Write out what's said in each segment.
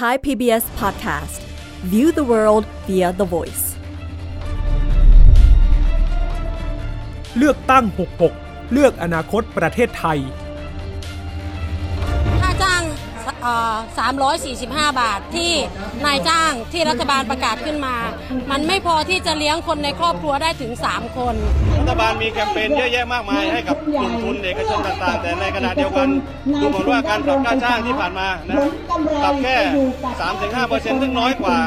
Thai PBS Podcast View the world via the voice เลือกตั้ง 66 เลือกอนาคตประเทศไทย 345 บาทที่นายจ้างที่รัฐบาลประกาศขึ้นมา มันไม่พอที่จะเลี้ยงคนในครอบครัวได้ถึง 3 คน รัฐบาลมีแคมเปญเยอะแยะมากมายให้กับกลุ่มทุนเอกชนต่างๆ แต่ในขณะเดียวกันดูเหมือนว่าการปรับค่าจ้างที่ผ่านมานะปรับแค่ 3-5%ซึ่งน้อยกว่า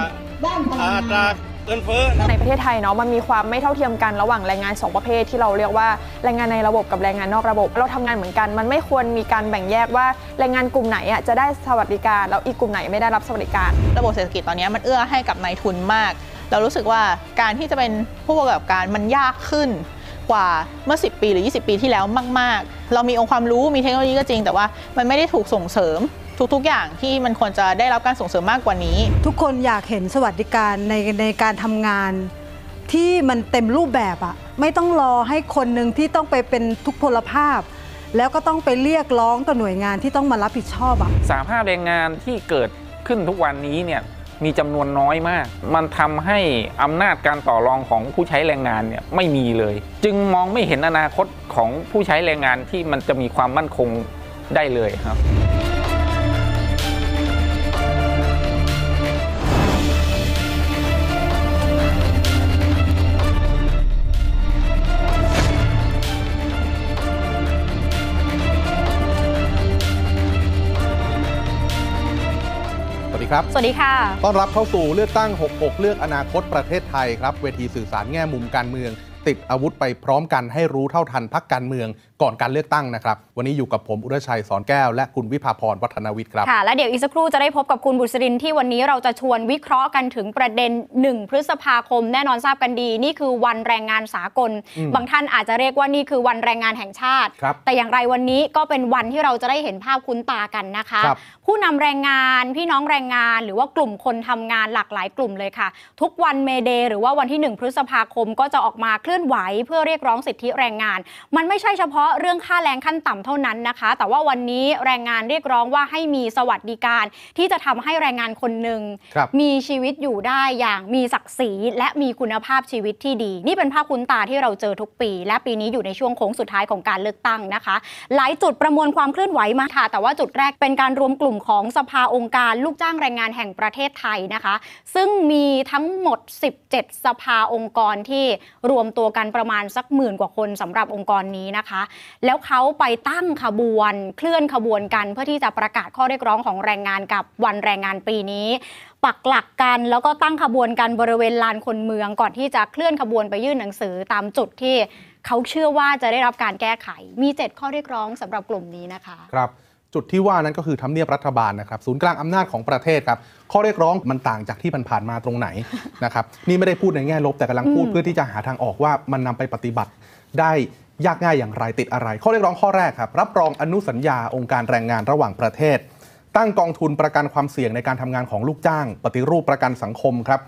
อัตรา เงินเฟ้อนะในประเทศไทยเนาะมันมีความไม่เท่าเทียมกันระหว่างแรงงาน 2 ประเภทที่เราเรียกว่าแรงงานในระบบกับแรงงานนอกระบบ เราทำงานเหมือนกัน มันไม่ควรมีการแบ่งแยกว่าแรงงานกลุ่มไหนอะจะได้สวัสดิการแล้วอีกกลุ่มไหนไม่ได้รับสวัสดิการ ระบบเศรษฐกิจตอนนี้มันเอื้อให้กับนายทุนมาก เรารู้สึกว่าการที่จะเป็นผู้ประกอบการมันยากขึ้นกว่าเมื่อ 10 ปีหรือ 20 ปีที่แล้วมาก ๆ เรามีองค์ความรู้มีเทคโนโลยีก็จริง แต่ว่ามันไม่ได้ถูกส่งเสริม ทุก ๆ อย่างที่มันควรจะได้รับการส่งเสริมมากกว่านี้ ทุกคนอยากเห็นสวัสดิการในในการทำงาน ที่มันเต็มรูปแบบอะไม่ต้องรอให้คนหนึ่งที่ต้องไปเป็นทุกพลภาพ แล้วก็ต้องไปเรียกร้องกับหน่วยงานที่ต้องมารับผิดชอบอะสาภาพแรงงานที่เกิดขึ้นทุกวันนี้เนี่ยมีจำนวนน้อยมาก มันทำให้อำนาจการต่อรองของผู้ใช้แรงงานเนี่ยไม่มีเลย จึงมองไม่เห็นอนาคตของผู้ใช้แรงงานที่มันจะมีความมั่นคงได้เลยครับ ดีครับ สวัสดีค่ะ ต้อนรับเข้าสู่เลือกตั้ง 66 เลือกอนาคตประเทศไทยครับ เวทีสื่อสารแง่มุมการเมือง ติดอาวุธไปพร้อมกันให้รู้เท่าทันพักการเมืองก่อนการเลือกตั้งนะครับ วันนี้อยู่กับผมอุรชัยสอนแก้ว และคุณวิภาพรวัฒนวิทย์ครับค่ะและเดี๋ยวอีกสักครู่จะได้พบกับคุณบุษรินที่วันนี้เราจะชวนวิเคราะห์กันถึงประเด็น 1 พฤษภาคม แน่นอนทราบกันดี นี่คือวันแรงงานสากลอืมบางท่านอาจจะเรียกว่านี่คือวันแรงงานแห่งชาติครับแต่อย่างไรวันนี้ก็เป็นวันที่เราจะได้เห็นภาพคุ้นตากันนะคะครับผู้นำแรงงานพี่น้องแรงงาน หรือว่ากลุ่มคนทำงานหลากหลายกลุ่มเลยค่ะ ทุกวันเมเดย์หรือว่าวันที่ 1 พฤษภาคมก็จะออกมาเคลื่อนื่อนไหวเพื่อเรียกร้องสิทธิแรงงาน มันไม่ใช่เฉพาะเรื่องค่าแรงขั้นต่ำเท่านั้นนะคะ แต่ว่าวันนี้แรงงานเรียกร้องว่าให้มีสวัสดิการ ที่จะทำให้แรงงานคนหนึ่งมีชีวิตอยู่ได้อย่างมีศักดิ์ศรีและมีคุณภาพชีวิตที่ดี นี่เป็นภาพคุ้นตาที่เราเจอทุกปี และปีนี้อยู่ในช่วงโค้งสุดท้ายของการเลือกตั้งนะคะ หลายจุดประมวลความเคลื่อนไหวมาค่ะ แต่ว่าจุดแรกเป็นการรวมกลุ่มของสภาองค์การลูกจ้างแรงงานแห่งประเทศไทยนะคะ ซึ่งมีทั้งหมด 17 สภาองค์กรที่รวมตัวกันประมาณสักหมื่นกว่าคนสำหรับองค์กรนี้นะคะ แล้วเขาไปตั้งขบวนเคลื่อนขบวนกัน เพื่อที่จะประกาศข้อเรียกร้องของแรงงานกับวันแรงงานปีนี้ ปักหลักกันแล้วก็ตั้งขบวนกันบริเวณลานคนเมือง ก่อนที่จะเคลื่อนขบวนไปยื่นหนังสือตามจุดที่เขาเชื่อว่าจะได้รับการแก้ไข มี 7 ข้อเรียกร้องสำหรับกลุ่มนี้นะคะ ครับ จุดที่ว่านั้นก็คือทำเนียบรัฐบาลนะครับศูนย์กลางอำนาจของประเทศครับข้อเรียกร้องมันต่างจากที่ผ่านๆมาตรงไหนนะครับนี่ไม่ได้พูดในแง่ลบแต่กำลังพูดอืมเพื่อที่จะหาทางออกว่ามันนำไปปฏิบัติได้ยากง่ายอย่างไรติดอะไร ข้อเรียกร้องข้อแรกครับรับรองอนุสัญญาองค์การแรงงานระหว่างประเทศ ตั้งกองทุนประกันความเสี่ยงในการทำงานของลูกจ้าง ปฏิรูปประกันสังคมครับ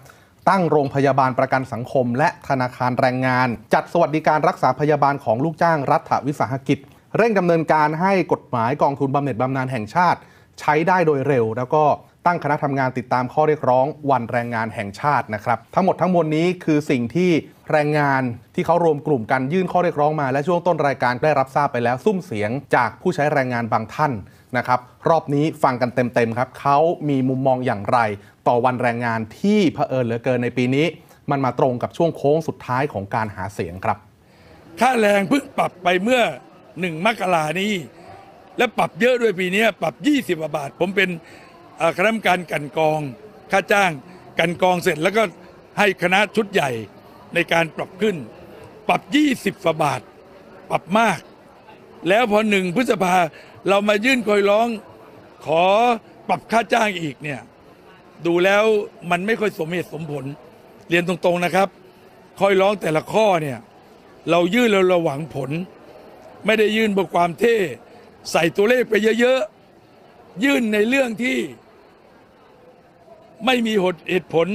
ตั้งโรงพยาบาลประกันสังคม และธนาคารแรงงาน จัดสวัสดิการรักษาพยาบาลของลูกจ้างรัฐวิสาหกิจ เร่งดำเนินการให้กฎหมายกองทุนบำเหน็จบำนาญแห่งชาติ ใช้ได้โดยเร็ว แล้วก็ตั้งคณะทำงานติดตามข้อเรียกร้องวันแรงงานแห่งชาตินะครับ ทั้งหมดทั้งมวลนี้คือสิ่งที่แรงงานที่เขารวมกลุ่มกันยื่นข้อเรียกร้องมา และช่วงต้นรายการได้รับทราบไปแล้วซุ้มเสียงจากผู้ใช้แรงงานบางท่านนะครับรอบนี้ฟังกันเต็มๆครับเขามีมุมมองอย่างไร ต่อวันแรงงานที่เผอิญเหลือเกินในปีนี้ มันมาตรงกับช่วงโค้งสุดท้ายของการหาเสียงครับ ค่าแรงเพิ่งปรับไปเมื่อ หนึ่งมกรานี้ และปรับเยอะด้วยปีนี้ปรับ 20บาท ผมเป็นคณะกรรมการกันกอง ค่าจ้างกันกองเสร็จแล้วก็ให้คณะชุดใหญ่ในการปรับขึ้น ปรับ 20บาท ปรับมาก แล้วพอหนึ่งพฤษภาเรามายื่นคอยร้อง ขอปรับค่าจ้างอีกเนี่ยดูแล้วมันไม่ค่อยสมเหตุสมผล เรียนตรงๆนะครับคอยร้องแต่ละข้อเนี่ย เรายื่นแล้วเราหวังผล ไม่ได้ยื่นบทความเท่ใส่ตัวเลขไปเยอะๆ ยื่นในเรื่องที่ ไม่มีเหตุผล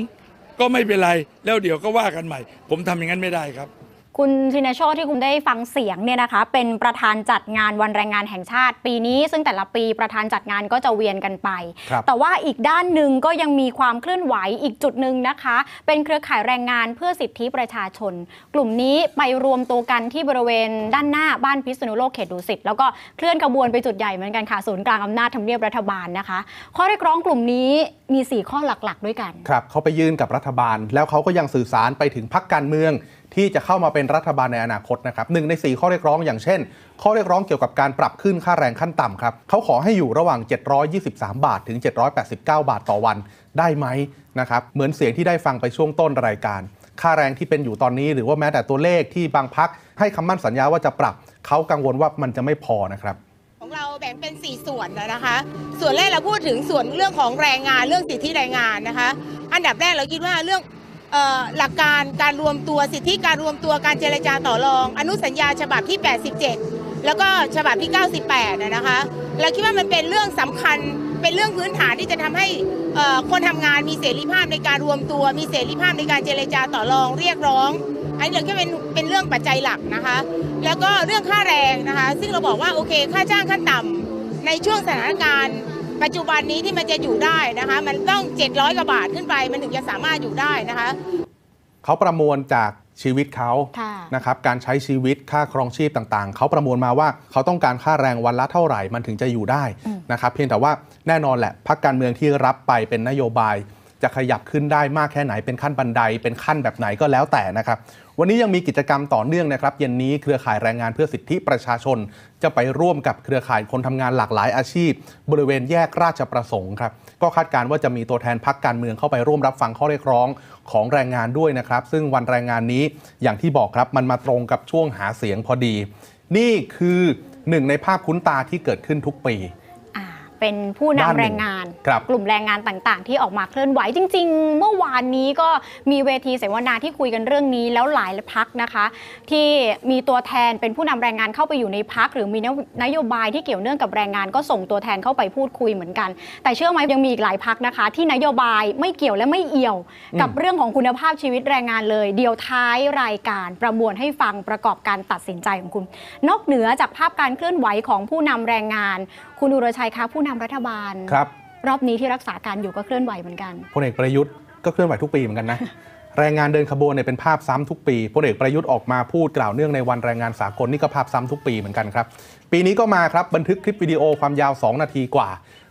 ก็ไม่เป็นไร แล้วเดี๋ยวก็ว่ากันใหม่ ผมทำอย่างนั้นไม่ได้ครับ คุณชินโชตที่คุณได้ฟังเสียงเนี่ยนะคะ เป็นประธานจัดงานวันแรงงานแห่งชาติ ปีนี้ ซึ่งแต่ละปีประธานจัดงานก็จะเวียนกันไปครับแต่ว่าอีกด้านหนึ่งก็ยังมีความเคลื่อนไหวอีกจุดหนึ่งนะคะ เป็นเครือข่ายแรงงานเพื่อสิทธิประชาชน กลุ่มนี้ไปรวมตัวกันที่บริเวณด้านหน้าบ้านพิษณุโลกเขตดุสิตแล้วก็เคลื่อนขบวนไปจุดใหญ่เหมือนกันค่ะศูนย์กลางอำนาจทำเนียบรัฐบาลนะคะ ข้อเรียกร้องกลุ่มนี้มี 4 ข้อหลักๆ ด้วยกัน ครับเขาไปยื่นกับรัฐบาล แล้วเขาก็ยังสื่อสารไปถึงพักการเมือง ที่จะเข้ามาเป็นรัฐบาลในอนาคตนะครับหนึ่งใน 4 ข้อเรียกร้องอย่างเช่น ข้อเรียกร้องเกี่ยวกับการปรับขึ้นค่าแรงขั้นต่ำครับเขาขอให้อยู่ระหว่าง 723 บาทถึง 789 บาทต่อวันได้ไหมนะครับเหมือนเสียงที่ได้ฟังไปช่วงต้นรายการ ค่าแรงที่เป็นอยู่ตอนนี้ หรือว่าแม้แต่ตัวเลขที่บางพักให้คำมั่นสัญญาว่าจะปรับเขากังวลว่ามันจะไม่พอนะครับของเราแบ่งเป็น 4 ส่วนนะคะ ส่วนแรกเราพูดถึงส่วนเรื่องของแรงงานเรื่องสิทธิแรงงานนะคะ อันดับแรกเราคิดว่าเรื่อง หลักการการรวมตัวสิทธิการรวมตัวการเจรจาต่อรอง อนุสัญญาฉบับที่ 87 แล้วก็ฉบับที่ 98 นะคะเราคิดว่ามันเป็นเรื่องสำคัญเป็นเรื่องพื้นฐานที่จะทำให้คนทำงานมีเสรีภาพในการรวมตัว มีเสรีภาพในการเจรจาต่อรองเรียกร้อง อันนี้เราคิดว่าเป็นเป็นเรื่องปัจจัยหลักนะคะ แล้วก็เรื่องค่าแรงนะคะ ซึ่งเราบอกว่าโอเค ค่าจ้างขั้นต่ำในช่วงสถานการณ์ ปัจจุบันนี้ที่มันจะอยู่ได้นะคะ มันต้อง 700กว่าบาทขึ้นไป มันถึงจะสามารถอยู่ได้นะคะ เขาประมวลจากชีวิตเขาค่ะนะครับการใช้ชีวิตค่าครองชีพต่างๆ เขาประมวลมาว่าเขาต้องการค่าแรงวันละเท่าไหร่มันถึงจะอยู่ได้นะครับเพียงแต่ว่าแน่นอนแหละพักการเมืองที่รับไปเป็นนโยบาย จะขยับขึ้นได้มากแค่ไหนเป็นขั้นบันไดเป็นขั้นแบบไหนก็แล้วแต่นะครับ วันนี้ยังมีกิจกรรมต่อเนื่องนะครับ เย็นนี้เครือข่ายแรงงานเพื่อสิทธิประชาชน จะไปร่วมกับเครือข่ายคนทำงานหลากหลายอาชีพ บริเวณแยกราชประสงค์ครับก็คาดการณ์ว่าจะมีตัวแทนพักการเมืองเข้าไปร่วมรับฟังข้อเรียกร้องของแรงงานด้วยนะครับ ซึ่งวันแรงงานนี้อย่างที่บอกครับมันมาตรงกับช่วงหาเสียงพอดี นี่คือหนึ่งในภาพคุ้นตาที่เกิดขึ้นทุกปี เป็นผู้ด้านนำหนึ่งแรงงานครับกลุ่มแรงงานต่างๆ ที่ออกมาเคลื่อนไหวจริง ๆ เมื่อวานนี้ก็มีเวทีเสวนาที่คุยกันเรื่องนี้แล้วหลายพักนะคะ ที่มีตัวแทนเป็นผู้นำแรงงานเข้าไปอยู่ในพักหรือมีนโยบายที่เกี่ยวเนื่องกับแรงงาน ก็ส่งตัวแทนเข้าไปพูดคุยเหมือนกัน แต่เชื่อไหมยังมีอีกหลายพักนะคะ ที่นโยบายไม่เกี่ยวและไม่เอี่ยว กับเรื่องของคุณภาพชีวิตแรงงานเลย เดี๋ยวท้ายรายการประมวลให้ฟังประกอบการตัดสินใจของคุณ นอกเหนือจากภาพการเคลื่อนไหวของผู้นำแรงงานคุณอุรชัยคะผู้นำรัฐบาลครับรอบนี้ที่รักษาการอยู่ก็เคลื่อนไหวเหมือนกันพลเอกประยุทธ์ก็เคลื่อนไหวทุกปีเหมือนกันนะ แรงงานเดินขบวนเนี่ยเป็นภาพซ้ำทุกปีพลเอกประยุทธ์ออกมาพูดกล่าวเนื่องในวันแรงงานสากลนี่ก็ภาพซ้ำทุกปีเหมือนกันครับ ปีนี้ก็มาครับบันทึกคลิปวิดีโอความยาว 2 นาทีกว่า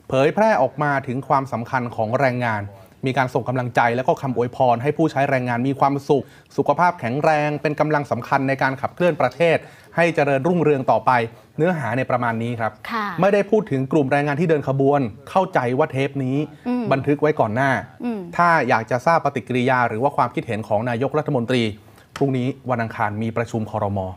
เผยแพร่ออกมาถึงความสำคัญของแรงงาน มีการส่งกำลังใจและก็คำอวยพร ให้ผู้ใช้แรงงานมีความสุข สุขภาพแข็งแรง เป็นกำลังสำคัญในการขับเคลื่อนประเทศ ให้เจริญรุ่งเรืองต่อไป เนื้อหาในประมาณนี้ครับค่ะไม่ได้พูดถึงกลุ่มแรงงานที่เดินขบวน เข้าใจว่าเทปนี้อืมบันทึกไว้ก่อนหน้าอืมถ้าอยากจะทราบปฏิกิริยา หรือว่าความคิดเห็นของนายกรัฐมนตรีพรุ่งนี้วันอังคารมีประชุมคอรมอ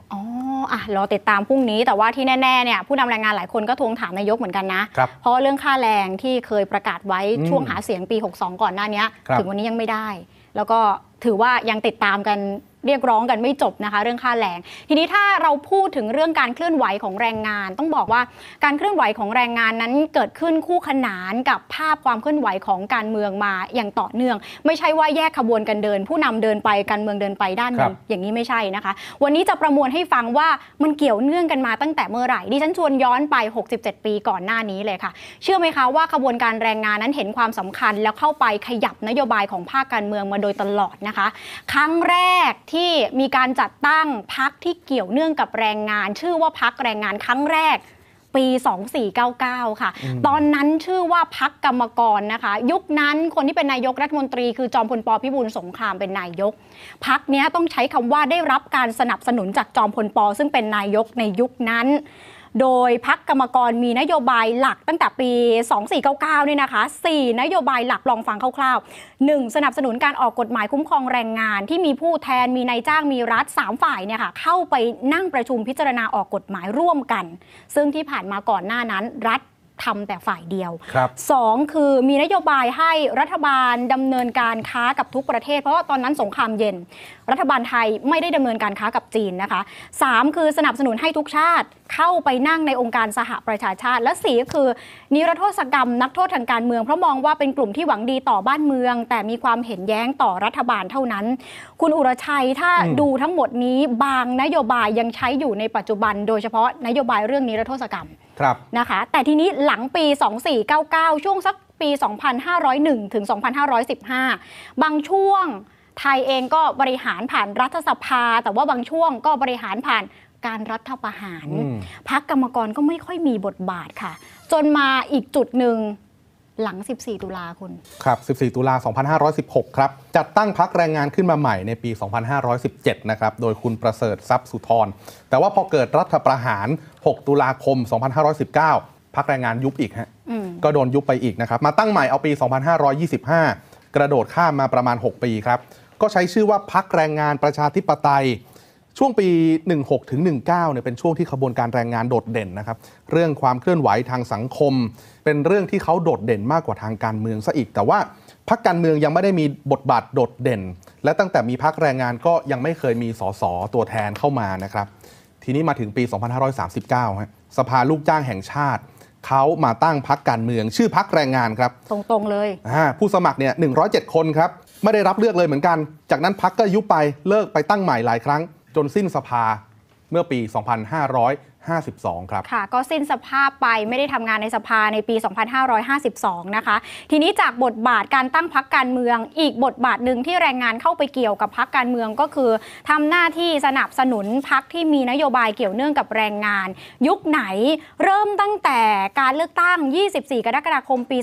อ๋ออะรอติดตามพรุ่งนี้แต่ว่าที่แน่ๆเนี่ยผู้นำแรงงานหลายคนก็ทวงถามนายกเหมือนกันนะครับเพราะว่าเรื่องค่าแรงที่เคยประกาศไว้อืมช่วงหาเสียงปี 62 ก่อนหน้านี้ครับถึงวันนี้ยังไม่ได้ แล้วก็ถือว่ายังติดตามกันเรียกร้องกันไม่จบนะคะเรื่องค่าแรง ทีนี้ถ้าเราพูดถึงเรื่องการเคลื่อนไหวของแรงงาน ต้องบอกว่าการเคลื่อนไหวของแรงงานนั้นเกิดขึ้นคู่ขนานกับภาพความเคลื่อนไหวของการเมืองมาอย่างต่อเนื่อง ไม่ใช่ว่าแยกขบวนกันเดิน ผู้นำเดินไปการเมืองเดินไปด้านหนึ่งครับอย่างนี้ไม่ใช่นะคะ วันนี้จะประมวลให้ฟังว่ามันเกี่ยวเนื่องกันมาตั้งแต่เมื่อไหร่ดิฉันชวนย้อนไป 67 ปีก่อนหน้านี้เลยค่ะ เชื่อไหมคะว่าขบวนการแรงงานนั้นเห็นความสำคัญ แล้วเข้าไปขยับนโยบายของภาคการเมืองมาโดยตลอดนะคะ ครั้งแรกที่มีการจัดตั้งพักที่เกี่ยวเนื่องกับแรงงาน ชื่อว่าพักแรงงานครั้งแรกปี 2499 ค่ะอืมตอนนั้นชื่อว่าพักกรรมกรนะคะ ยุคนั้นคนที่เป็นนายกรัฐมนตรีคือจอมพลปพิบูลสงครามเป็นนายก พักเนี้ยต้องใช้คำว่าได้รับการสนับสนุนจากจอมพลปซึ่งเป็นนายกในยุคนั้น โดยพักกรรมกรมีนโยบายหลักตั้งแต่ปี 2499 เนี่ยนะคะ 4 นโยบายหลักลองฟังคร่าวๆ 1. สนับสนุนการออกกฎหมายคุ้มครองแรงงาน ที่มีผู้แทนมีนายจ้างมีรัฐ 3 ฝ่ายเนี่ยค่ะเข้าไปนั่งประชุมพิจารณาออกกฎหมายร่วมกัน ซึ่งที่ผ่านมาก่อนหน้านั้นรัฐ ทำแต่ฝ่ายเดียวครับสองคือมีนโยบายให้รัฐบาลดำเนินการค้ากับทุกประเทศ เพราะว่าตอนนั้นสงครามเย็น รัฐบาลไทยไม่ได้ดำเนินการค้ากับจีนนะคะสามคือสนับสนุนให้ทุกชาติเข้าไปนั่งในองค์การสหประชาชาติ และสี่ก็คือ นิรโทษกรรมนักโทษทางการเมืองเพราะมองว่าเป็นกลุ่มที่หวังดีต่อบ้านเมือง แต่มีความเห็นแย้งต่อรัฐบาลเท่านั้น คุณอุรชัยถ้าอืมดูทั้งหมดนี้บางนโยบายยังใช้อยู่ในปัจจุบัน โดยเฉพาะนโยบายเรื่องนิรโทษกรรม ครับนะคะ แต่ทีนี้หลังปี 2499 ช่วงสักปี 2501 ถึง 2515 บางช่วงไทยเองก็บริหารผ่านรัฐสภา แต่ว่าบางช่วงก็บริหารผ่านการรัฐประหารอืมพักกรรมกรก็ไม่ค่อยมีบทบาทค่ะ จนมาอีกจุดหนึ่ง หลัง 14 ตุลาคุณ ครับ 14 ตุลา 2516 ครับ จัดตั้งพักแรงงานขึ้นมาใหม่ในปี 2517 นะครับ โดยคุณประเสริฐทรัพย์สุธร แต่ว่าพอเกิดรัฐประหาร 6 ตุลาคม 2519 พักแรงงานยุบอีกฮะอืมก็โดนยุบไปอีกนะครับ มาตั้งใหม่เอาปี 2525 กระโดดข้ามมาประมาณ 6 ปีครับ ก็ใช้ชื่อว่าพักแรงงานประชาธิปไตย ช่วงปี 16 ถึง 19 เนี่ยเป็นช่วงที่ขบวนการแรงงานโดดเด่นนะครับ เรื่องความเคลื่อนไหวทางสังคม เป็นเรื่องที่เขาโดดเด่นมากกว่าทางการเมืองซะอีก แต่ว่าพักการเมืองยังไม่ได้มีบทบาทโดดเด่น และตั้งแต่มีพักแรงงานก็ยังไม่เคยมีสสตัวแทนเข้ามานะครับ ทีนี้มาถึงปี 2539ฮะสภาลูกจ้างแห่งชาติเขามาตั้งพักการเมือง ชื่อพักแรงงานครับ ตรงๆเลยอ่าผู้สมัครเนี่ย107 คนครับไม่ได้รับเลือกเลยเหมือนกัน จากนั้นพักก็ยุบไปเลิกไปตั้งใหม่หลายครั้ง จนสิ้นสภาเมื่อปี 2552 ครับ ค่ะ ก็สิ้นสภาพไปไม่ได้ทำงานในสภาในปี 2552 นะคะ ทีนี้จากบทบาทการตั้งพักการเมือง อีกบทบาทหนึ่งที่แรงงานเข้าไปเกี่ยวกับพักการเมืองก็คือทำหน้าที่สนับสนุนพักที่มีนโยบายเกี่ยวเนื่องกับแรงงาน ยุคไหนเริ่มตั้งแต่การเลือกตั้ง 24 กรกฎาคม ปี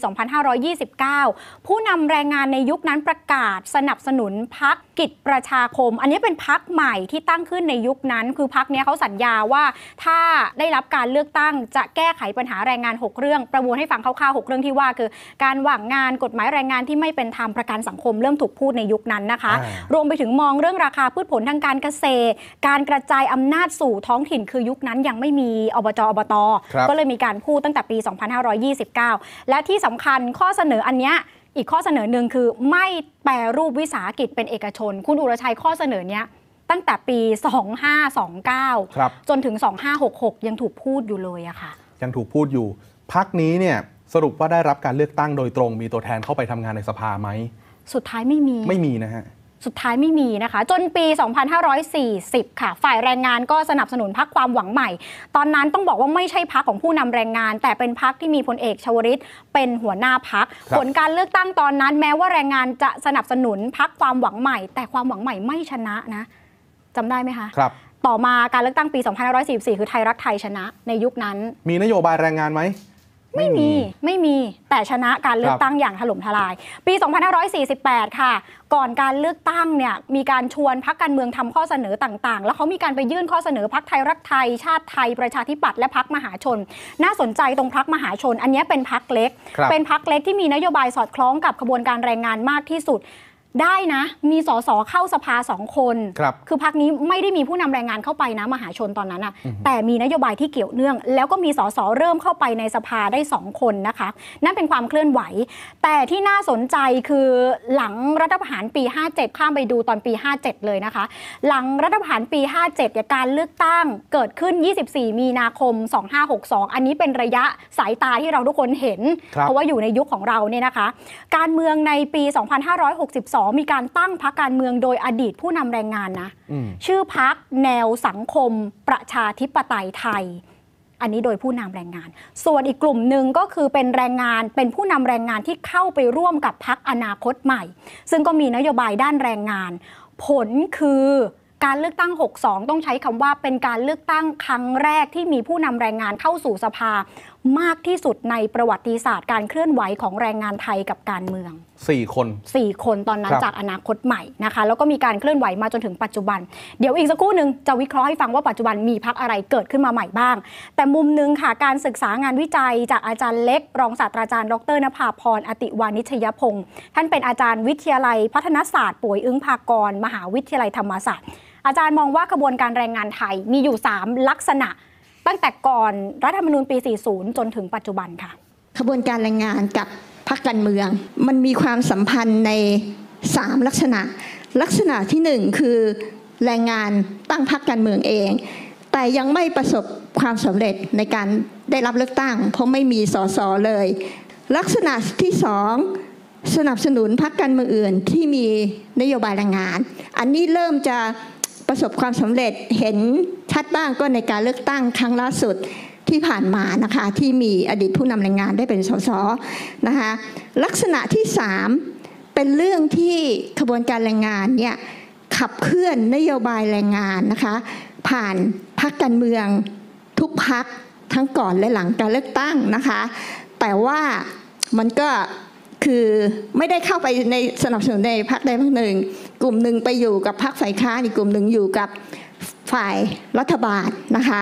2529 ผู้นำแรงงานในยุคนั้นประกาศสนับสนุนพักกิจประชาคม อันนี้เป็นพักใหม่ที่ตั้งขึ้นในยุคนั้น คือพักนี้ยเขาสัญญาว่าถ้าได้รับการเลือกตั้งจะแก้ไขปัญหาแรงงาน 6 เรื่อง ประมวลให้ฟังคร่าวๆ6เรื่องที่ว่าคือ การว่างงานกฎหมายแรงงานที่ไม่เป็นธรรมประกันสังคมเริ่มถูกพูดในยุคนั้นนะคะอ่ารวมไปถึงมองเรื่องราคาพืชผลทางการเกษตร การกระจายอำนาจสู่ท้องถิ่นคือยุคนั้นยังไม่มีอบจอบตครับก็เลยมีการพูดตั้งแต่ปี 2529 และที่สำคัญข้อเสนออันเนี้ย อีกข้อเสนอหนึ่งคือไม่แปรรูปวิสาหกิจเป็นเอกชน คุณอุรชัยข้อเสนอเนี้ยตั้งแต่ปี 2529ครับจนถึง 2566 ยังถูกพูดอยู่เลยอะค่ะ ยังถูกพูดอยู่ พักนี้เนี่ยสรุปว่าได้รับการเลือกตั้งโดยตรงมีตัวแทนเข้าไปทำงานในสภาไหม สุดท้ายไม่มี ไม่มีนะฮะ สุดท้ายไม่มีนะคะ จนปี 2540 ค่ะ ฝ่ายแรงงานก็สนับสนุนพักความหวังใหม่ ตอนนั้นต้องบอกว่าไม่ใช่พักของผู้นำแรงงาน แต่เป็นพักที่มีพลเอกชวริตเป็นหัวหน้าพักครับผลการเลือกตั้งตอนนั้น แม้ว่าแรงงานจะสนับสนุนพักความหวังใหม่ แต่ความหวังใหม่ไม่ชนะนะจำได้ไหมคะครับต่อมาการเลือกตั้งปี 2544 คือไทยรักไทยชนะในยุคนั้น มีนโยบายแรงงานไหม ไม่มีไม่มีแต่ชนะการเลือคกรับตั้งอย่างถล่มทลาย ปี 2548 ค่ะ ก่อนการเลือกตั้งเนี่ยมีการชวนพักการเมืองทำข้อเสนอต่างๆ แล้วเขามีการไปยื่นข้อเสนอพักไทยรักไทย ชาติไทยประชาธิปัตย์และพักมหาชน น่าสนใจตรงพักมหาชน อันเนี้ยเป็นพักเล็กครับเป็นพักเล็กที่มีนโยบายสอดคล้องกับขบวนการแรงงานมากที่สุด ได้นะ มีสสเข้าสภาสองคนครับคือพักนี้ไม่ได้มีผู้นำแรงงานเข้าไปนะมหาชนตอนนั้นอะแต่มีนโยบายที่เกี่ยวเนื่อง แล้วก็มีสสเริ่มเข้าไปในสภาได้2คนนะคะ นั่นเป็นความเคลื่อนไหว แต่ที่น่าสนใจคือหลังรัฐประหารปี 57 ข้ามไปดูตอนปี 57 เลยนะคะ หลังรัฐประหารปี 57เนี่ยการเลือกตั้งเกิดขึ้น 24 มีนาคม 2562 อันนี้เป็นระยะสายตาที่เราทุกคนเห็นครับเพราะว่าอยู่ในยุคของเราเนี่ยนะคะ การเมืองในปี 2562มีการตั้งพรรคการเมืองโดยอดีตผู้นำแรงงานนะอืมชื่อพักแนวสังคมประชาธิปไตยไทย อันนี้โดยผู้นำแรงงาน ส่วนอีกกลุ่มหนึ่งก็คือเป็นแรงงานเป็นผู้นำแรงงานที่เข้าไปร่วมกับพักอนาคตใหม่ ซึ่งก็มีนโยบายด้านแรงงาน ผลคือการเลือกตั้ง 62 ต้องใช้คำว่าเป็นการเลือกตั้งครั้งแรกที่มีผู้นำแรงงานเข้าสู่สภา มากที่สุดในประวัติศาสตร์การเคลื่อนไหวของแรงงานไทยกับการเมือง 4 คน 4 คนตอนนั้นครับจากอนาคตใหม่นะคะ แล้วก็มีการเคลื่อนไหวมาจนถึงปัจจุบัน เดี๋ยวอีกสักครู่หนึ่งจะวิเคราะห์ให้ฟังว่าปัจจุบันมีพักอะไรเกิดขึ้นมาใหม่บ้าง แต่มุมหนึงค่ะการศึกษางานวิจัยจากอาจารย์เล็ก รองศาสตราจารย์ ดรนภาพรอติวานิชยพงศ์ท่านเป็นอาจารย์วิทยาลัย พัฒนศาสตร์ป่วยอึ้งภากร มหาวิทยาลัยธรรมศาสตร์ อาจารย์มองว่าขบวนการแรงงานไทยมีอยู่ 3 ลักษณะ ตั้งแต่ก่อนรัฐธรรมนูญปี 40 จนถึงปัจจุบันค่ะ ขบวนการแรงงานกับพรรคการเมือง มันมีความสัมพันธ์ใน 3 ลักษณะ ลักษณะที่ 1 คือแรงงานตั้งพรรคการเมืองเอง แต่ยังไม่ประสบความสำเร็จในการได้รับเลือกตั้ง เพราะไม่มีสสเลย ลักษณะที่สองสนับสนุนพรรคการเมืองอื่นที่มีนโยบายแรงงาน อันนี้เริ่มจะ ประสบความสำเร็จเห็นชัดบ้างก็ในการเลือกตั้งครั้งล่าสุดที่ผ่านมานะคะที่มีอดีตผู้นำแรงงานได้เป็นสสนะคะลักษณะที่สามเป็นเรื่องที่ขบวนการแรงงานเนี่ยขับเคลื่อนนโยบายแรงงานนะคะผ่านพรรคการเมืองทุกพรรคทั้งก่อนและหลังการเลือกตั้งนะคะ แต่ว่ามันก็คือไม่ได้เข้าไปในสนับสนุนในพรรคใดพรรคหนึ่ง กลุ่มหนึ่งไปอยู่กับพรรคฝ่ายค้านอีกกลุ่มหนึ่งอยู่กับฝ่ายรัฐบาลนะคะ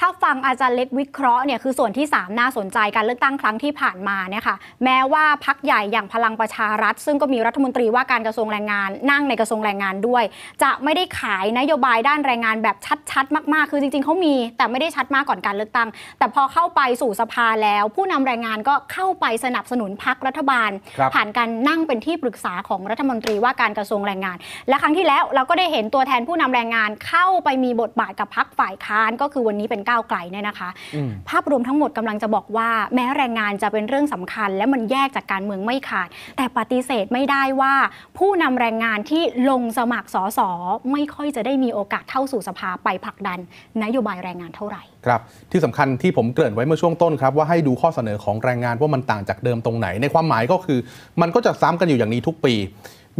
ถ้าฟังอาจารย์เล็กวิเคราะห์เนี่ยคือส่วนที่ 3 น่าสนใจการเลือกตั้งครั้งที่ผ่านมาเนี่ยค่ะแม้ว่าพักใหญ่อย่างพลังประชารัฐ ซึ่งก็มีรัฐมนตรีว่าการกระทรวงแรงงาน นั่งในกระทรวงแรงงานด้วย จะไม่ได้ขายนโยบายด้านแรงงานแบบชัดๆ มากๆ คือจริง ๆเขามี แต่ไม่ได้ชัดมากก่อนการเลือกตั้ง แต่พอเข้าไปสู่สภาแล้ว ผู้นำแรงงานก็เข้าไปสนับสนุนพักรัฐบาลครับผ่านการนั่งเป็นที่ปรึกษาของรัฐมนตรีว่าการกระทรวงแรงงาน และครั้งที่แล้วเราก็ได้เห็นตัวแทนผู้นำแรงงานเข้าไปมีบทบาทกับพักฝ่ายค้านก็คือวันนี้เป็นก้าวไกลเนี่ยนะคะอืมภาพรวมทั้งหมดกำลังจะบอกว่า แม้แรงงานจะเป็นเรื่องสำคัญ และมันแยกจากการเมืองไม่ขาด แต่ปฏิเสธไม่ได้ว่า ผู้นำแรงงานที่ลงสมัครสอสอไม่ค่อยจะได้มีโอกาสเข้าสู่สภาไปผลักดัน นโยบายแรงงานเท่าไหร่ครับที่สำคัญที่ผมเกริ่นไว้เมื่อช่วงต้นครับว่าให้ดูข้อเสนอของแรงงานว่ามันต่างจากเดิมตรงไหน ในความหมายก็คือ มันก็จะซ้ำกันอยู่อย่างนี้ทุกปี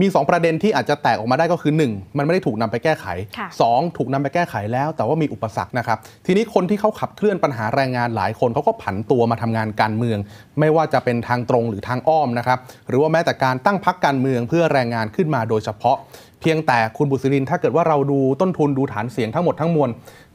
มี 2 ประเด็นที่อาจจะแตกออกมาได้ก็คือ 1 มันไม่ได้ถูกนำไปแก้ไขค่ะ2ถูกนำไปแก้ไขแล้ว แต่ว่ามีอุปสรรคนะครับ ทีนี้คนที่เขาขับเคลื่อนปัญหาแรงงานหลายคนเขาก็ผันตัวมาทำงานการเมือง ไม่ว่าจะเป็นทางตรงหรือทางอ้อมนะครับหรือว่าแม้แต่การตั้งพักการเมืองเพื่อแรงงานขึ้นมาโดยเฉพาะ เพียงแต่คุณบุษรินทร์ถ้าเกิดว่าเราดูต้นทุนดูฐานเสียงทั้งหมดทั้งมวล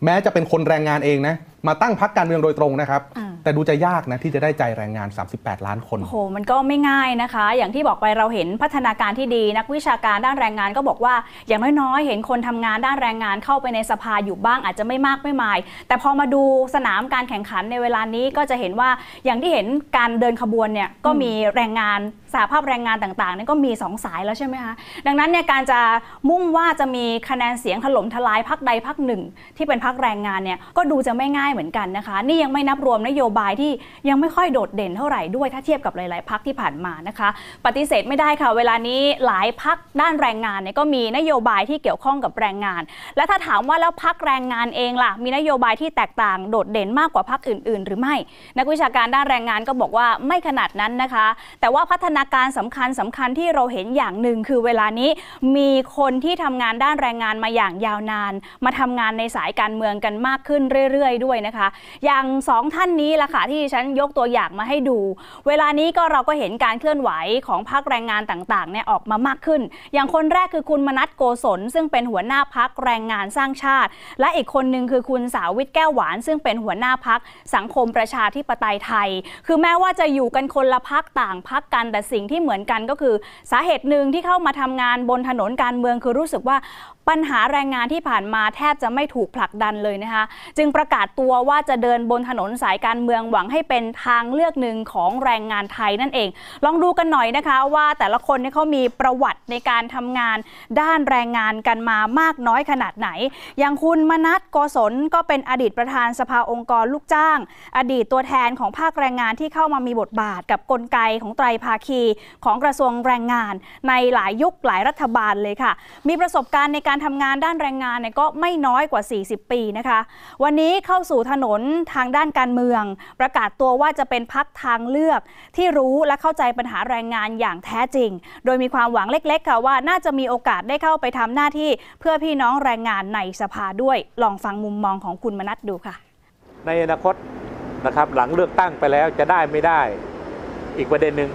แม้จะเป็นคนแรงงานเองนะมาตั้งพักการเมืองโดยตรงนะครับอ่าแต่ดูจะยากนะที่จะได้ใจแรงงาน 38 ล้านคนโอ้โหมันก็ไม่ง่ายนะคะ อย่างที่บอกไปเราเห็นพัฒนาการที่ดีนักวิชาการด้านแรงงานก็บอกว่า อย่างน้อยๆ เห็นคนทำงานด้านแรงงานเข้าไปในสภาอยู่บ้างอาจจะไม่มากไม่มาย แต่พอมาดูสนามการแข่งขันในเวลานี้ก็จะเห็นว่าอย่างที่เห็นการเดินขบวนเนี่ยก็มีแรงงานสหภาพแรงงานต่างๆเนี่ยก็มีสองสายแล้วใช่ไหมคะดังนั้นเนี่ยการจะมุ่งว่าจะมีคะแนนเสียงถล่มทลายพักใดพักหนึ่ง ที่เป็นพักแรงงานเนี่ยก็ดูจะไม่ง่ายเหมือนกันนะคะ นี่ยังไม่นับรวมนโยบายที่ยังไม่ค่อยโดดเด่นเท่าไหร่ด้วยถ้าเทียบกับหลาย ๆพักที่ผ่านมานะคะ ปฏิเสธไม่ได้ค่ะ เวลานี้หลายพักด้านแรงงานเนี่ยก็มีนโยบายที่เกี่ยวข้องกับแรงงาน และถ้าถามว่าแล้วพักแรงงานเองล่ะ มีนโยบายที่แตกต่างโดดเด่นมากกว่าพักอื่น ๆ หรือไม่ นักวิชาการด้านแรงงานก็บอกว่าไม่ขนาดนั้นนะคะ แต่ว่าพัฒนาการสำคัญสำคัญที่เราเห็นอย่างหนึ่งคือเวลานี้มีคนที่ทำงานด้านแรงงานมาอย่างยาวนาน มาทำงานในสายการเมืองืองกันมากขึ้นเรื่อย ๆ ด้วยนะคะ อย่างสองท่านนี้ล่ะค่ะที่ฉันยกตัวอย่างมาให้ดู เวลานี้ก็เราก็เห็นการเคลื่อนไหวของพรรคแรงงานต่างๆเนี่ยออกมามากขึ้น อย่างคนแรกคือคุณมนัทโกศลซึ่งเป็นหัวหน้าพักแรงงานสร้างชาติ และอีกคนหนึ่งคือคุณสาวิทแก้วหวาน ซึ่งเป็นหัวหน้าพักสังคมประชาธิปไตยไทย คือแม้ว่าจะอยู่กันคนละพักต่างพักกันแต่สิ่งที่เหมือนกันก็คือ สาเหตุหนึ่งที่เข้ามาทำงานบนถนนการเมืองคือรู้สึกว่า ปัญหาแรงงานที่ผ่านมาแทบจะไม่ถูกผลักดันเลยนะคะ จึงประกาศตัวว่าจะเดินบนถนนสายการเมืองหวังให้เป็นทางเลือกหนึ่งของแรงงานไทยนั่นเอง ลองดูกันหน่อยนะคะว่าแต่ละคนเนี่ยเขามีประวัติในการทำงานด้านแรงงานกันมามากน้อยขนาดไหน อย่างคุณมนัทโกศลก็เป็นอดีตประธานสภาองค์กรลูกจ้าง อดีตตัวแทนของภาคแรงงานที่เข้ามามีบทบาทกับกลไกของไตรภาคีของกระทรวงแรงงาน ในหลายยุคหลายรัฐบาลเลยค่ะ มีประสบการณ์ในการการทำงานด้านแรงงานเนี่ยก็ไม่น้อยกว่า 40 ปีนะคะ วันนี้เข้าสู่ถนนทางด้านการเมือง ประกาศตัวว่าจะเป็นพักทางเลือก ที่รู้และเข้าใจปัญหาแรงงานอย่างแท้จริง โดยมีความหวังเล็กๆค่ะว่าน่าจะมีโอกาสได้เข้าไปทำหน้าที่เพื่อพี่น้องแรงงานในสภาด้วย ลองฟังมุมมองของคุณมนัทดูค่ะ ในอนาคตนะครับหลังเลือกตั้งไปแล้วจะได้ไม่ได้อีกประเด็นหนึ่ง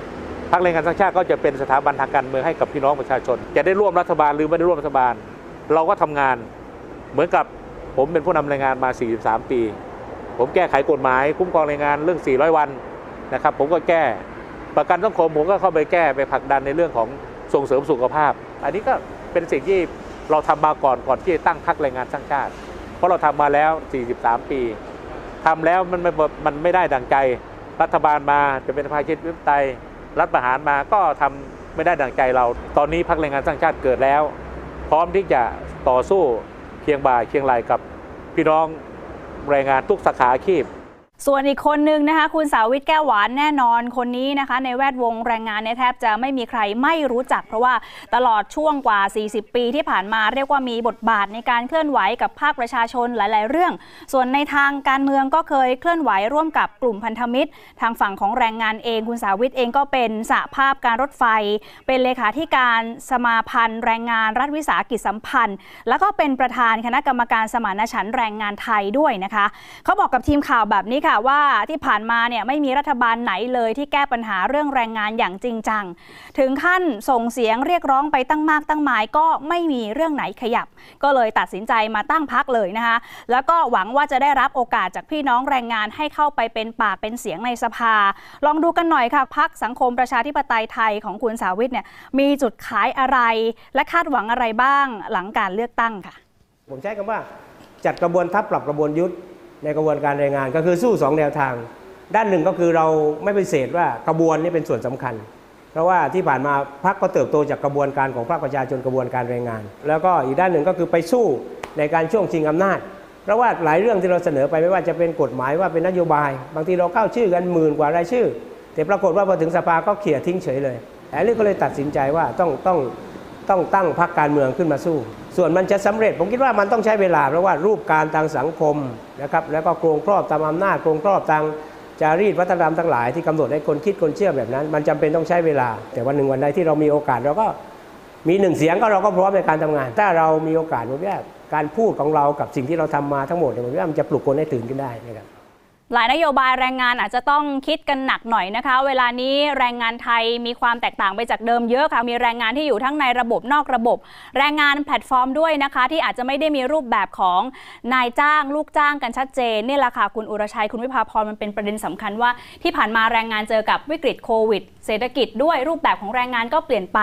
พรรคแรงงานสร้างชาติก็จะเป็นสถาบันทางการเมืองให้กับพี่น้องประชาชน จะได้ร่วมรัฐบาลหรือไม่ได้ร่วมรัฐบาล เราก็ทำงานเหมือนกับผมเป็นผู้นำแรงงานมา 43 ปี ผมแก้ไขกฎหมายคุ้มครองแรงงานเรื่อง 400 วันนะครับ ผมก็แก้ประกันสังคมผมก็เข้าไปแก้ไปผลักดันในเรื่องของส่งเสริมสุขภาพ อันนี้ก็เป็นสิ่งที่เราทำมาก่อนก่อนที่จะตั้งพรรคแรงงานสร้างชาติ เพราะเราทำมาแล้ว 43 ปีทำแล้วมันไม่มันไม่ได้ดังใจ รัฐบาลมาจะเป็นภาชิตวิปไตยรัฐประหารมาก็ทำไม่ได้ดังใจเรา ตอนนี้พรรคแรงงานสร้างชาติเกิดแล้ว พร้อมที่จะต่อสู้เคียงบ่าเคียงไหลกับพี่น้องแรงงานทุกสาขาอาชีพ ส่วนอีกคนนึงนะคะ คุณสาวิตแก้วหวานแน่นอนคนนี้นะคะ ในแวดวงแรงงานเนี่ยแทบจะไม่มีใครไม่รู้จัก เพราะว่าตลอดช่วงกว่า 40 ปีที่ผ่านมาเรียกว่ามีบทบาทในการเคลื่อนไหวกับภาคประชาชนหลาย ๆ เรื่อง ส่วนในทางการเมืองก็เคยเคลื่อนไหวร่วมกับกลุ่มพันธมิตร ทางฝั่งของแรงงานเอง คุณสาวิตเองก็เป็นสหภาพการรถไฟ เป็นเลขาธิการสมาพันธ์ แรงงานรัฐวิสาหกิจสัมพันธ์ แล้วก็เป็นประธานคณะกรรมการสมานฉันท์แรงงานไทยด้วยนะคะเขาบอกกับทีมข่าวแบบนี้ค่ะว่าที่ผ่านมาเนี่ยไม่มีรัฐบาลไหนเลยที่แก้ปัญหาเรื่องแรงงานอย่างจริงจัง ถึงขั้นส่งเสียงเรียกร้องไปตั้งมากตั้งหมายก็ไม่มีเรื่องไหนขยับ ก็เลยตัดสินใจมาตั้งพักเลยนะคะ แล้วก็หวังว่าจะได้รับโอกาสจากพี่น้องแรงงานให้เข้าไปเป็นปากเป็นเสียงในสภา ลองดูกันหน่อยค่ะพักสังคมประชาธิปไตยไทยของคุณสาวิตเนี่ยมีจุดขายอะไร และคาดหวังอะไรบ้างหลังการเลือกตั้งค่ะ ผมใช้คำว่าจัดกระบวนทัพปรับกระบวนยุทธ ในกระบวนการแรงงานก็คือสู้สองแนวทาง ด้านหนึ่งก็คือเราไม่ปฏิเสธว่ากระบวนนี้เป็นส่วนสำคัญ เพราะว่าที่ผ่านมาพรรคก็เติบโตจากกระบวนการของภาคประชาชนกระบวนการแรงงาน แล้วก็อีกด้านหนึ่งก็คือไปสู้ในการช่วงชิงอำนาจ เพราะว่าหลายเรื่องที่เราเสนอไปไม่ว่าจะเป็นกฎหมายว่าเป็นนโยบาย บางทีเราเข้าชื่อกันหมื่นกว่ารายชื่อ แต่ปรากฏว่าพอถึงสภาก็เขี่ยทิ้งเฉยเลยแต่นี่ก็เลยตัดสินใจว่าต้องต้อง ต้องตั้งพรรคการเมืองขึ้นมาสู้ ส่วนมันจะสำเร็จ ผมคิดว่ามันต้องใช้เวลา เพราะว่ารูปการทางสังคมนะครับแล้วก็โครงครอบตามอำนาจโครงครอบทางจารีตวัฒนธรรมทั้งหลายที่กำหนดให้คนคิดคนเชื่อแบบนั้น มันจำเป็นต้องใช้เวลา แต่วันหนึ่งวันใดที่เรามีโอกาสเราก็มีหนึ่งเสียงก็เราก็พร้อมในการทำงาน ถ้าเรามีโอกาสผมว่าการพูดของเรากับสิ่งที่เราทำมาทั้งหมดผมว่ามันจะปลุกคนให้ตื่นขึ้นได้นะครับ หลายนโยบายแรงงานอาจจะต้องคิดกันหนักหน่อยนะคะ เวลานี้แรงงานไทยมีความแตกต่างไปจากเดิมเยอะค่ะ มีแรงงานที่อยู่ทั้งในระบบนอกระบบ แรงงานแพลตฟอร์มด้วยนะคะ ที่อาจจะไม่ได้มีรูปแบบของนายจ้างลูกจ้างกันชัดเจนนี่แหละค่ะคุณอุรชัยคุณวิภาพรมันเป็นประเด็นสำคัญว่า ที่ผ่านมาแรงงานเจอกับวิกฤตโควิด เศรษฐกิจด้วยรูปแบบของแรงงานก็เปลี่ยนไป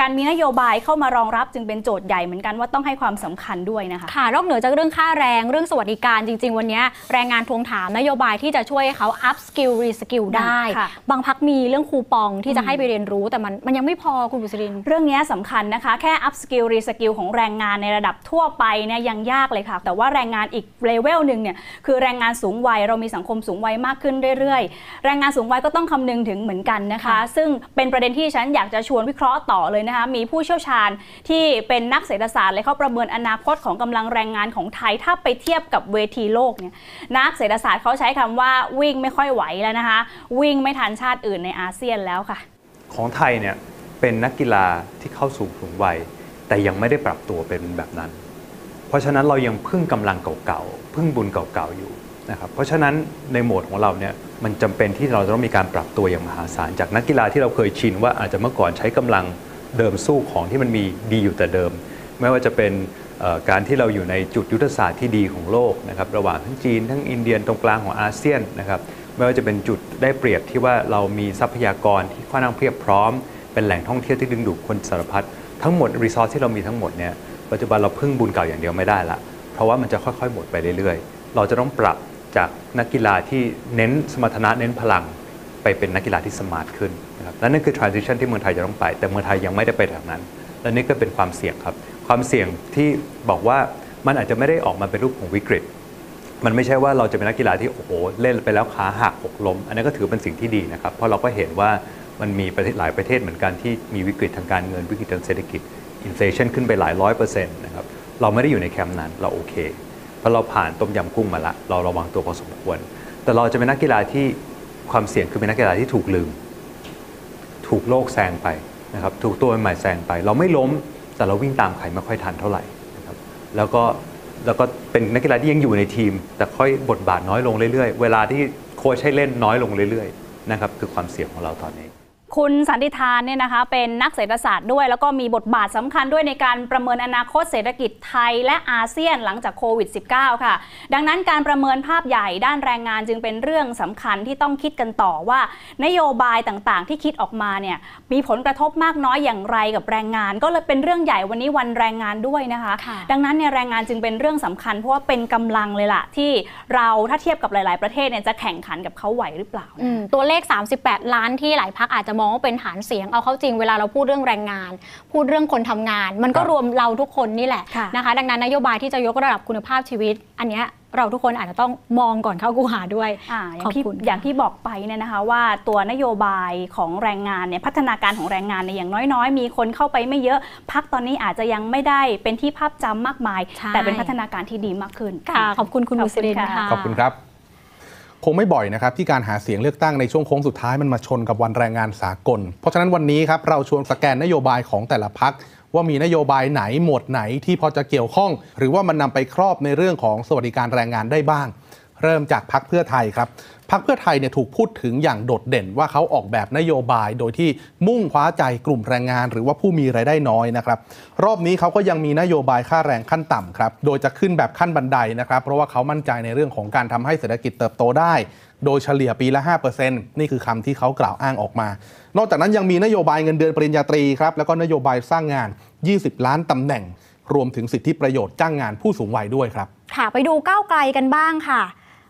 การมีนโยบายเข้ามารองรับจึงเป็นโจทย์ใหญ่เหมือนกันว่าต้องให้ความสำคัญด้วยนะคะค่ะนอกเหนือจากเรื่องค่าแรงเรื่องสวัสดิการจริง ๆ วันนี้แรงงานทวงถามนโยบายที่จะช่วยให้เขา up skill re skill ได้ค่ะบางพักมีเรื่องคูปองที่จะอืมให้ไปเรียนรู้แต่มันมันยังไม่พอคุณบุษริน เรื่องนี้สำคัญนะคะ แค่ up skill re skill ของแรงงานในระดับทั่วไปเนี่ยยังยากเลยค่ะ แต่ว่าแรงงานอีกเลเวลหนึ่งเนี่ยคือแรงงานสูงวัยเรามีสังคมสูงวัยมากขึ้นเรื่อยๆ แรงงานสูงวัยก็ต้องคำนึงถึงเหมือนกันนะคะ ซึ่งเป็นประเด็นที่ฉันอยากจะชวนวิเคราะห์ต่อเลยนะคะมีผู้เชี่ยวชาญที่เป็นนักเศรษฐศาสตร์เลยเขาประเมินอนาคตของกำลังแรงงานของไทยถ้าไปเทียบกับเวทีโลกเนี่ยนักเศรษฐศาสตร์เขาใช้คำว่าวิ่งไม่ค่อยไหวแล้วนะคะ วิ่งไม่ทันชาติอื่นในอาเซียนแล้วค่ะ ของไทยเนี่ยเป็นนักกีฬาที่เข้าสู่สูงวัย แต่ยังไม่ได้ปรับตัวเป็นแบบนั้น เพราะฉะนั้นเรายังพึ่งกำลังเก่าๆพึ่งบุญเก่าๆอยู่นะครับเพราะฉะนั้นในโหมดของเราเนี่ยมันจำเป็นที่เราจะต้องมีการปรับตัวอย่างมหาศาลจากนักกีฬาที่เราเคยชินว่าอาจจะเมื่อก่อนใช้กำลังเดิมสู้ของที่มันมีดีอยู่แต่เดิม ไม่ว่าจะเป็น การที่เราอยู่ในจุดยุทธศาสตร์ที่ดีของโลกนะครับระหว่างทั้งจีนทั้งอินเดียตรงกลางของอาเซียนนะครับไม่ว่าจะเป็นจุดได้เปรียบที่ว่าเรามีทรัพยากรที่ค่อนข้างเพียบพร้อม เป็นแหล่งท่องเที่ยวที่ดึงดูดคนสารพัดทั้งหมดรีซอสที่เรามีทั้งหมดเนี่ยปัจจุบันเราพึ่งบุญเก่าอย่างเดียวไม่ได้ละเพราะว่ามันจะค่อยๆหมดไปเรื่อยๆ เราจะต้องปรับจากนักกีฬาที่เน้นสมรรถนะเน้นพลัง ไปเป็นนักกีฬาที่สมาร์ทขึ้นนะครับและนั่นคือ transition ที่เมืองไทยจะต้องไป แต่เมืองไทยยังไม่ได้ไปทางนั้น และนี่ก็เป็นความเสี่ยงครับ ความเสี่ยงที่บอกว่ามันอาจจะไม่ได้ออกมาเป็นรูปของวิกฤต มันไม่ใช่ว่าเราจะเป็นนักกีฬาที่โอ้โหเล่นไปแล้วขาหักหกล้ม อันนั้นก็ถือเป็นสิ่งที่ดีนะครับ เพราะเราก็เห็นว่ามันมีประเทศหลายประเทศเหมือนกันที่มีวิกฤตทางการเงินวิกฤตทางเศรษฐกิจinflation ขึ้นไปหลายร้อยเปอร์เซ็นต์นะครับเราไม่ได้อยู่ในแคมป์นั้นเราโอเค เพราะเราผ่านต้มยำกุ้งมาละ เราระวังตัวพอสมควร แต่เราจะเป็นนักกีฬาที่ความเสี่ยงคือเป็นนักกีฬาที่ถูกลืม ถูกโลกแซงไปนะครับถูกตัวใหม่แซงไป เราไม่ล้ม แต่เราวิ่งตามใครไม่ค่อยทันเท่าไหร่นะครับแล้วก็แล้วก็เป็นนักกีฬาที่ยังอยู่ในทีม แต่ค่อยบทบาทน้อยลงเรื่อยๆ เวลาที่โค้ชให้เล่นน้อยลงเรื่อยๆนะครับคือความเสี่ยงของเราตอนนี้ คคุณสันติธานเนี่ยนะคะเป็นนักเศรษฐศาสตร์ด้วย แล้วก็มีบทบาทสำคัญด้วยในการประเมินอนาคตเศรษฐกิจไทยและอาเซียนหลังจากโควิด -19 ค่ะ ดังนั้นการประเมินภาพใหญ่ด้านแรงงานจึงเป็นเรื่องสำคัญที่ต้องคิดกันต่อว่า นโยบายต่างๆ ที่คิดออกมาเนี่ยมีผลกระทบมากน้อยอย่างไรกับแรงงาน ก็เลยเป็นเรื่องใหญ่วันนี้วันแรงงานด้วยนะคะดังนั้นเนี่ยแรงงานจึงเป็นเรื่องสำคัญ เพราะว่าเป็นกำลังเลยล่ะที่เราถ้าเทียบกับหลาย ๆประเทศเนี่ยจะแข่งขันกับเขาไหวหรือเปล่าอืมตัวเลข 38 ล้านที่หลายพักอาจจะมองว่าเป็นฐานเสียง เอาเข้าจริงเวลาเราพูดเรื่องแรงงาน พูดเรื่องคนทำงาน มันก็ครับรวมเราทุกคนนี่แหละค่ะนะคะ ดังนั้นนโยบายที่จะยกระดับคุณภาพชีวิต อันเนี้ยเราทุกคนอาจจะต้องมองก่อนเข้ากูหาด้วยอ่าอย่าขอบงที่คุณอย่างที่บอกไปเนี่ยนะคะ ว่าตัวนโยบายของแรงงานเนี่ยพัฒนาการของแรงงานเนี่ยอย่างน้อยๆ มีคนเข้าไปไม่เยอะพักตอนนี้อาจจะยังไม่ได้เป็นที่ภาพจำมากมายใช่แต่เป็นพัฒนาการที่ดีมากขึ้นค่ะขอบคุณคุณขมุสลินค่ะขอบคุณครับ คงไม่บ่อยนะครับที่การหาเสียงเลือกตั้งในช่วงโค้งสุดท้ายมันมาชนกับวันแรงงานสากล เพราะฉะนั้นวันนี้ครับเราชวนสแกนนโยบายของแต่ละพักว่ามีนโยบายไหนหมวดไหนที่พอจะเกี่ยวข้อง หรือว่ามันนำไปครอบในเรื่องของสวัสดิการแรงงานได้บ้าง เริ่มจากพักเพื่อไทยครับพักเพื่อไทยเนี่ยถูกพูดถึงอย่างโดดเด่นว่าเขาออกแบบนโยบายโดยที่มุ่งคว้าใจกลุ่มแรงงาน หรือว่าผู้มีรายได้น้อยนะครับรอบนี้เขาก็ยังมีนโยบายค่าแรงขั้นต่ำครับโดยจะขึ้นแบบขั้นบันไดนะครับเพราะว่าเขามั่นใจในเรื่องของการทำให้เศรษฐกิจเติบโตได้ โดยเฉลี่ยปีละ 5%นี่คือคำที่เขากล่าวอ้างออกมา นอกจากนั้นยังมีนโยบายเงินเดือนปริญญาตรีครับแล้วก็นโยบายสร้างงาน 20 ล้านตำแหน่ง รวมถึงสิทธิประโยชน์จ้างงานผู้สูงวัยด้วยครับค่ะไปดูก้าวไกลกันบ้างค่ะ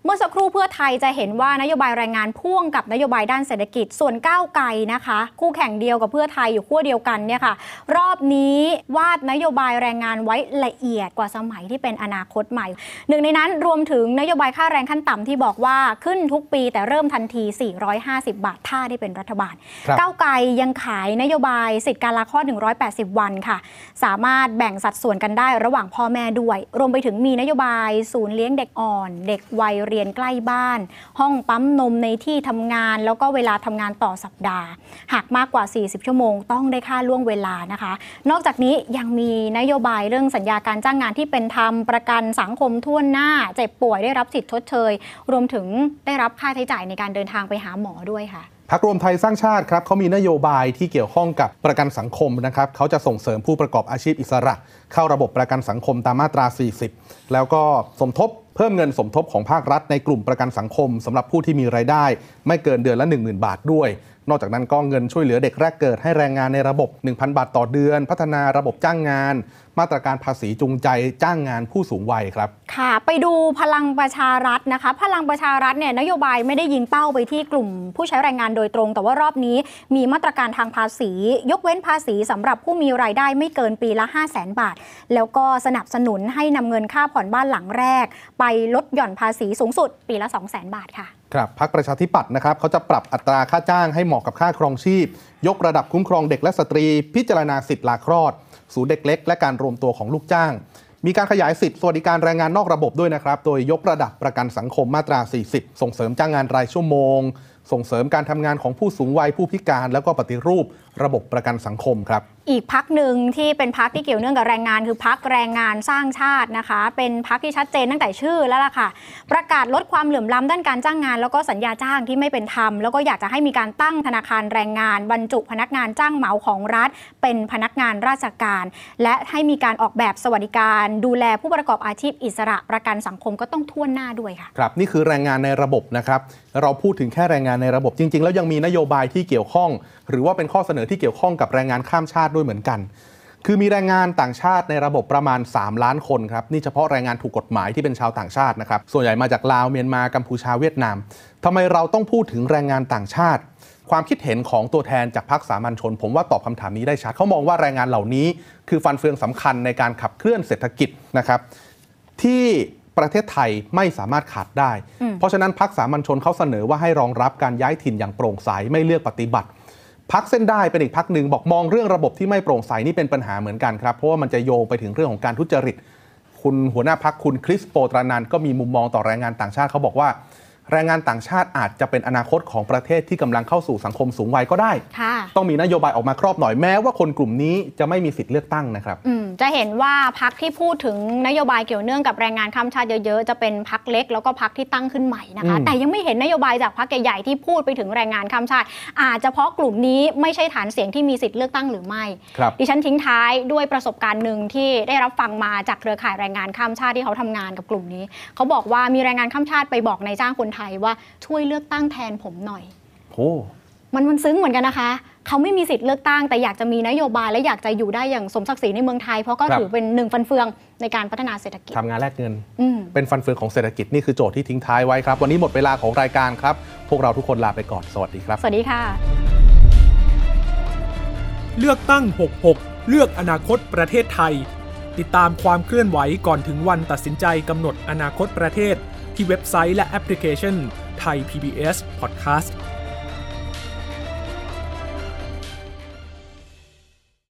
เมื่อสักครู่เพื่อไทยจะเห็นว่านโยบายแรงงานพ่วงกับนโยบายด้านเศรษฐกิจส่วนก้าวไกลนะคะ คู่แข่งเดียวกับเพื่อไทยอยู่ขั้วเดียวกันเนี่ยค่ะ รอบนี้วาดนโยบายแรงงานไว้ละเอียดกว่าสมัยที่เป็นอนาคตใหม่ หนึ่งในนั้นรวมถึงนโยบายค่าแรงขั้นต่ำที่บอกว่าขึ้นทุกปีแต่เริ่มทันที 450 บาทถ้าได้เป็นรัฐบาลครับก้าวไกลยังขายนโยบายสิทธิการลาคลอด180 วันค่ะ สามารถแบ่งสัดส่วนกันได้ระหว่างพ่อแม่ด้วย รวมไปถึงมีนโยบายศูนย์เลี้ยงเด็กอ่อน เด็กวัยเรียนใกล้บ้าน ห้องปั๊มนมในที่ทำงาน แล้วก็เวลาทำงานต่อสัปดาห์ หากมากกว่า 40 ชั่วโมง ต้องได้ค่าล่วงเวลานะคะ นอกจากนี้ยังมีนโยบายเรื่องสัญญาการจ้างงานที่เป็นธรรมประกันสังคมทั่วหน้า เจ็บป่วยได้รับสิทธิ์ชดเชย รวมถึงได้รับค่าใช้จ่ายในการเดินทางไปหาหมอด้วยค่ะพักรวมไทยสร้างชาติครับเขามีนโยบายที่เกี่ยวข้องกับประกันสังคมนะครับเขาจะส่งเสริมผู้ประกอบอาชีพอิสระ เข้าระบบประกันสังคมตามมาตรา 40 แล้วก็สมทบ เพิ่มเงินสมทบของภาครัฐในกลุ่มประกันสังคมสำหรับผู้ที่มีรายได้ ไม่เกินเดือนละ 10,000 บาทด้วย นอกจากนั้นก็เงินช่วยเหลือเด็กแรกเกิดให้แรงงานในระบบ 1,000 บาทต่อเดือน พัฒนาระบบจ้างงาน มาตรการภาษีจูงใจจ้างงานผู้สูงวัยครับ ค่ะ ไปดูพลังประชารัฐนะคะ พลังประชารัฐเนี่ยนโยบายไม่ได้ยิงเป้าไปที่กลุ่มผู้ใช้แรงงานโดยตรง แต่ว่ารอบนี้มีมาตรการทางภาษี ยกเว้นภาษีสำหรับผู้มีรายได้ไม่เกินปีละ 5 0 0แสนบาท แล้วก็สนับสนุนให้นำเงินค่าผ่อนบ้านหลังแรก ไปลดหย่อนภาษีสูงสุดปีละ 2 0 0แสนบาทค่ะ ครับพักประชาธิปัตย์นะครับเขาจะปรับอัตราค่าจ้างให้เหมาะกับค่าครองชีพ ยกระดับคุ้มครองเด็กและสตรี พิจารณาสิทธิ์ลาคลอด ศูนย์เด็กเล็ก และการรวมตัวของลูกจ้าง มีการขยายสิทธิ์สวัสดิการแรงงานนอกระบบด้วยนะครับ โดยยกระดับประกันสังคมมาตรา 40 ส่งเสริมจ้างงานรายชั่วโมง ส่งเสริมการทำงานของผู้สูงวัยผู้พิการ แล้วก็ปฏิรูป ระบบประกันสังคมครับ อีกพักหนึ่งที่เป็นพักที่เกี่ยวเนื่องกับแรงงาน คือพักแรงงานสร้างชาตินะคะ เป็นพักที่ชัดเจนตั้งแต่ชื่อแล้วล่ะค่ะ ประกาศลดความเหลื่อมล้ำด้านการจ้างงาน แล้วก็สัญญาจ้างที่ไม่เป็นธรรม แล้วก็อยากจะให้มีการตั้งธนาคารแรงงาน บรรจุพนักงานจ้างเหมาของรัฐ เป็นพนักงานราชการ และให้มีการออกแบบสวัสดิการ ดูแลผู้ประกอบอาชีพอิสระประกันสังคมก็ต้องท่วนหน้าด้วยค่ะครับนี่คือแรงงานในระบบนะครับเราพูดถึงแค่แรงงานในระบบจริง ๆ แล้วยังมีนโยบายที่เกี่ยวข้อง หรือว่าเป็นข้อเสนอที่เกี่ยวข้องกับแรงงานข้ามชาติด้วยเหมือนกัน คือมีแรงงานต่างชาติในระบบประมาณ 3 ล้านคนครับนี่เฉพาะแรงงานถูกกฎหมายที่เป็นชาวต่างชาตินะครับส่วนใหญ่มาจากลาวเมียนมากัมพูชาเวียดนามทำไมเราต้องพูดถึงแรงงานต่างชาติ ความคิดเห็นของตัวแทนจากพรรคสามัญชน ผมว่าตอบคำถามนี้ได้ชัดเขามองว่าแรงงานเหล่านี้ คือฟันเฟืองสำคัญในการขับเคลื่อนเศรษฐกิจนะครับที่ประเทศไทยไม่สามารถขาดได้อืมเพราะฉะนั้นพักสามัญชนเขาเสนอว่าให้รองรับการย้ายถิ่นอย่างโปร่งใสไม่เลือกปฏิบัติ พักเส้นได้เป็นอีกพักหนึ่งบอกมองเรื่องระบบที่ไม่โปร่งใสนี่เป็นปัญหาเหมือนกันครับ เพราะว่ามันจะโยงไปถึงเรื่องของการทุจริต คุณหัวหน้าพักคุณคริสโปตรานันก็มีมุมมองต่อแรงงานต่างชาติเขาบอกว่า แรงงานต่างชาติอาจจะเป็นอนาคตของประเทศที่กำลังเข้าสู่สังคมสูงวัยก็ได้ค่ะต้องมีนโยบายออกมาครอบหน่อยแม้ว่าคนกลุ่มนี้จะไม่มีสิทธิ์เลือกตั้งนะครับอืมจะเห็นว่าพักที่พูดถึงนโยบายเกี่ยวเนื่องกับแรงงานข้ามชาติเยอะๆ จะเป็นพักเล็กแล้วก็พักที่ตั้งขึ้นใหม่นะคะอืมแต่ยังไม่เห็นนโยบายจากพักใหญ่ๆที่พูดไปถึงแรงงานข้ามชาติ อาจจะเพราะกลุ่มนี้ไม่ใช่ฐานเสียงที่มีสิทธิ์เลือกตั้งหรือไม่ครับดิฉันทิ้งท้ายด้วยประสบการณ์หนึ่งที่ได้รับฟังมาจากเครือข่ายแรงงานข้ามชาติที่เขาทำงานกับกลุ่มนี้ เขาบอกว่ามีแรงงานข้ามชาติไปบอกนายจ้างคนไทยว่าช่วยเลือกตั้งแทนผมหน่อยโอ้มันมันซึ้งเหมือนกันนะคะ เขาไม่มีสิทธิ์เลือกตั้งแต่อยากจะมีนโยบายและอยากจะอยู่ได้อย่างสมศักดิ์ศรีในเมืองไทย เพราะก็ครับถือเป็นหนึ่งฟันเฟืองในการพัฒนาเศรษฐกิจทำงานแลกเงินอืมเป็นฟันเฟืองของเศรษฐกิจนี่คือโจทย์ที่ทิ้งท้ายไว้ครับ วันนี้หมดเวลาของรายการครับ พวกเราทุกคนลาไปก่อนสวัสดีครับ สวัสดีค่ะ เลือกตั้ง 66 เลือกอนาคตประเทศไทย ติดตามความเคลื่อนไหวก่อนถึงวันตัดสินใจกำหนดอนาคตประเทศ ที่เว็บไซต์และแอปพลิเคชันไทย PBS Podcast